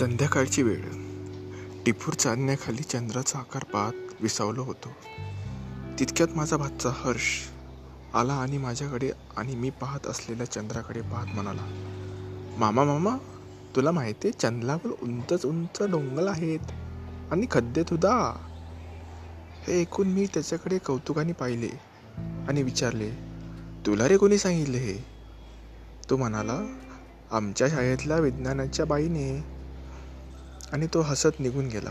संध्याकाळची वेळ. टिपूर चांदण्याखाली चंद्राचा आकार पाहत विसावलो होतो. तितक्यात माझा भातचा हर्ष आला आणि माझ्याकडे आणि मी पाहत असलेल्या चंद्राकडे पाहत म्हणाला मामा मामा तुला माहिती आहे चंद्रावर उंचच उंच डोंगल आहेत आणि खड्डे सुद्धा हे ऐकून मी त्याच्याकडे कौतुकाने पाहिले आणि विचारले तुला रे कोणी सांगितले हे? तो म्हणाला आमच्या शाळेतल्या विज्ञानाच्या बाईने आणि तो हसत निघून गेला.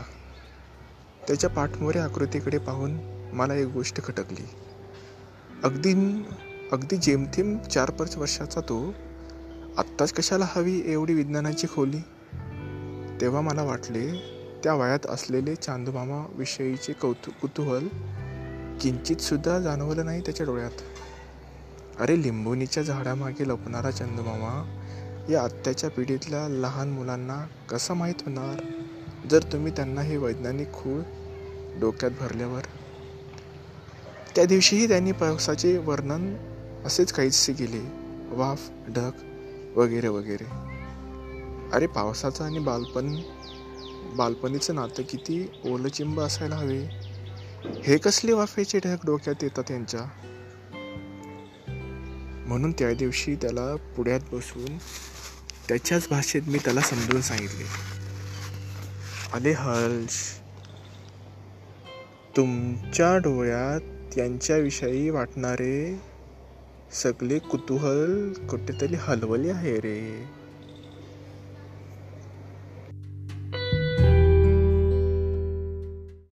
त्याच्या पाठमोऱ्या आकृतीकडे पाहून मला एक गोष्ट खटकली. अगदी अगदी जेमतेम चार पाच वर्षाचा तो आत्ताच कशाला हवी एवढी विज्ञानाची खोली? तेव्हा मला वाटले त्या वयात असलेले चांदूमामाविषयीचे कौतु कुतूहल किंचितसुद्धा जाणवलं नाही त्याच्या डोळ्यात. अरे लिंबोनीच्या झाडामागे लपणारा चंदमामा या आत्ताच्या पिढीतल्या लहान मुलांना कसं माहीत होणार? जर तुम्ही त्यांना हे वैज्ञानिक खूळ डोक्यात भरल्यावर? त्या दिवशीही त्यांनी पावसाचे वर्णन असेच काहीसे केले. वाफ ढग वगैरे वगैरे. अरे पावसाचं आणि बालपण बालपणीचं नातं किती ओलचिंब असायला हवे. हे कसले वाफेचे ढग डोक्यात येतात त्यांच्या म्हणून त्या दिवशी त्याला पुढ्यात बसून त्याच्याच भाषेत मी त्याला समजून सांगितले. अरे हर्ष तुमच्या डोळ्यात त्यांच्याविषयी वाटणारे सगळे कुतूहल कुठेतरी हलवले आहे रे.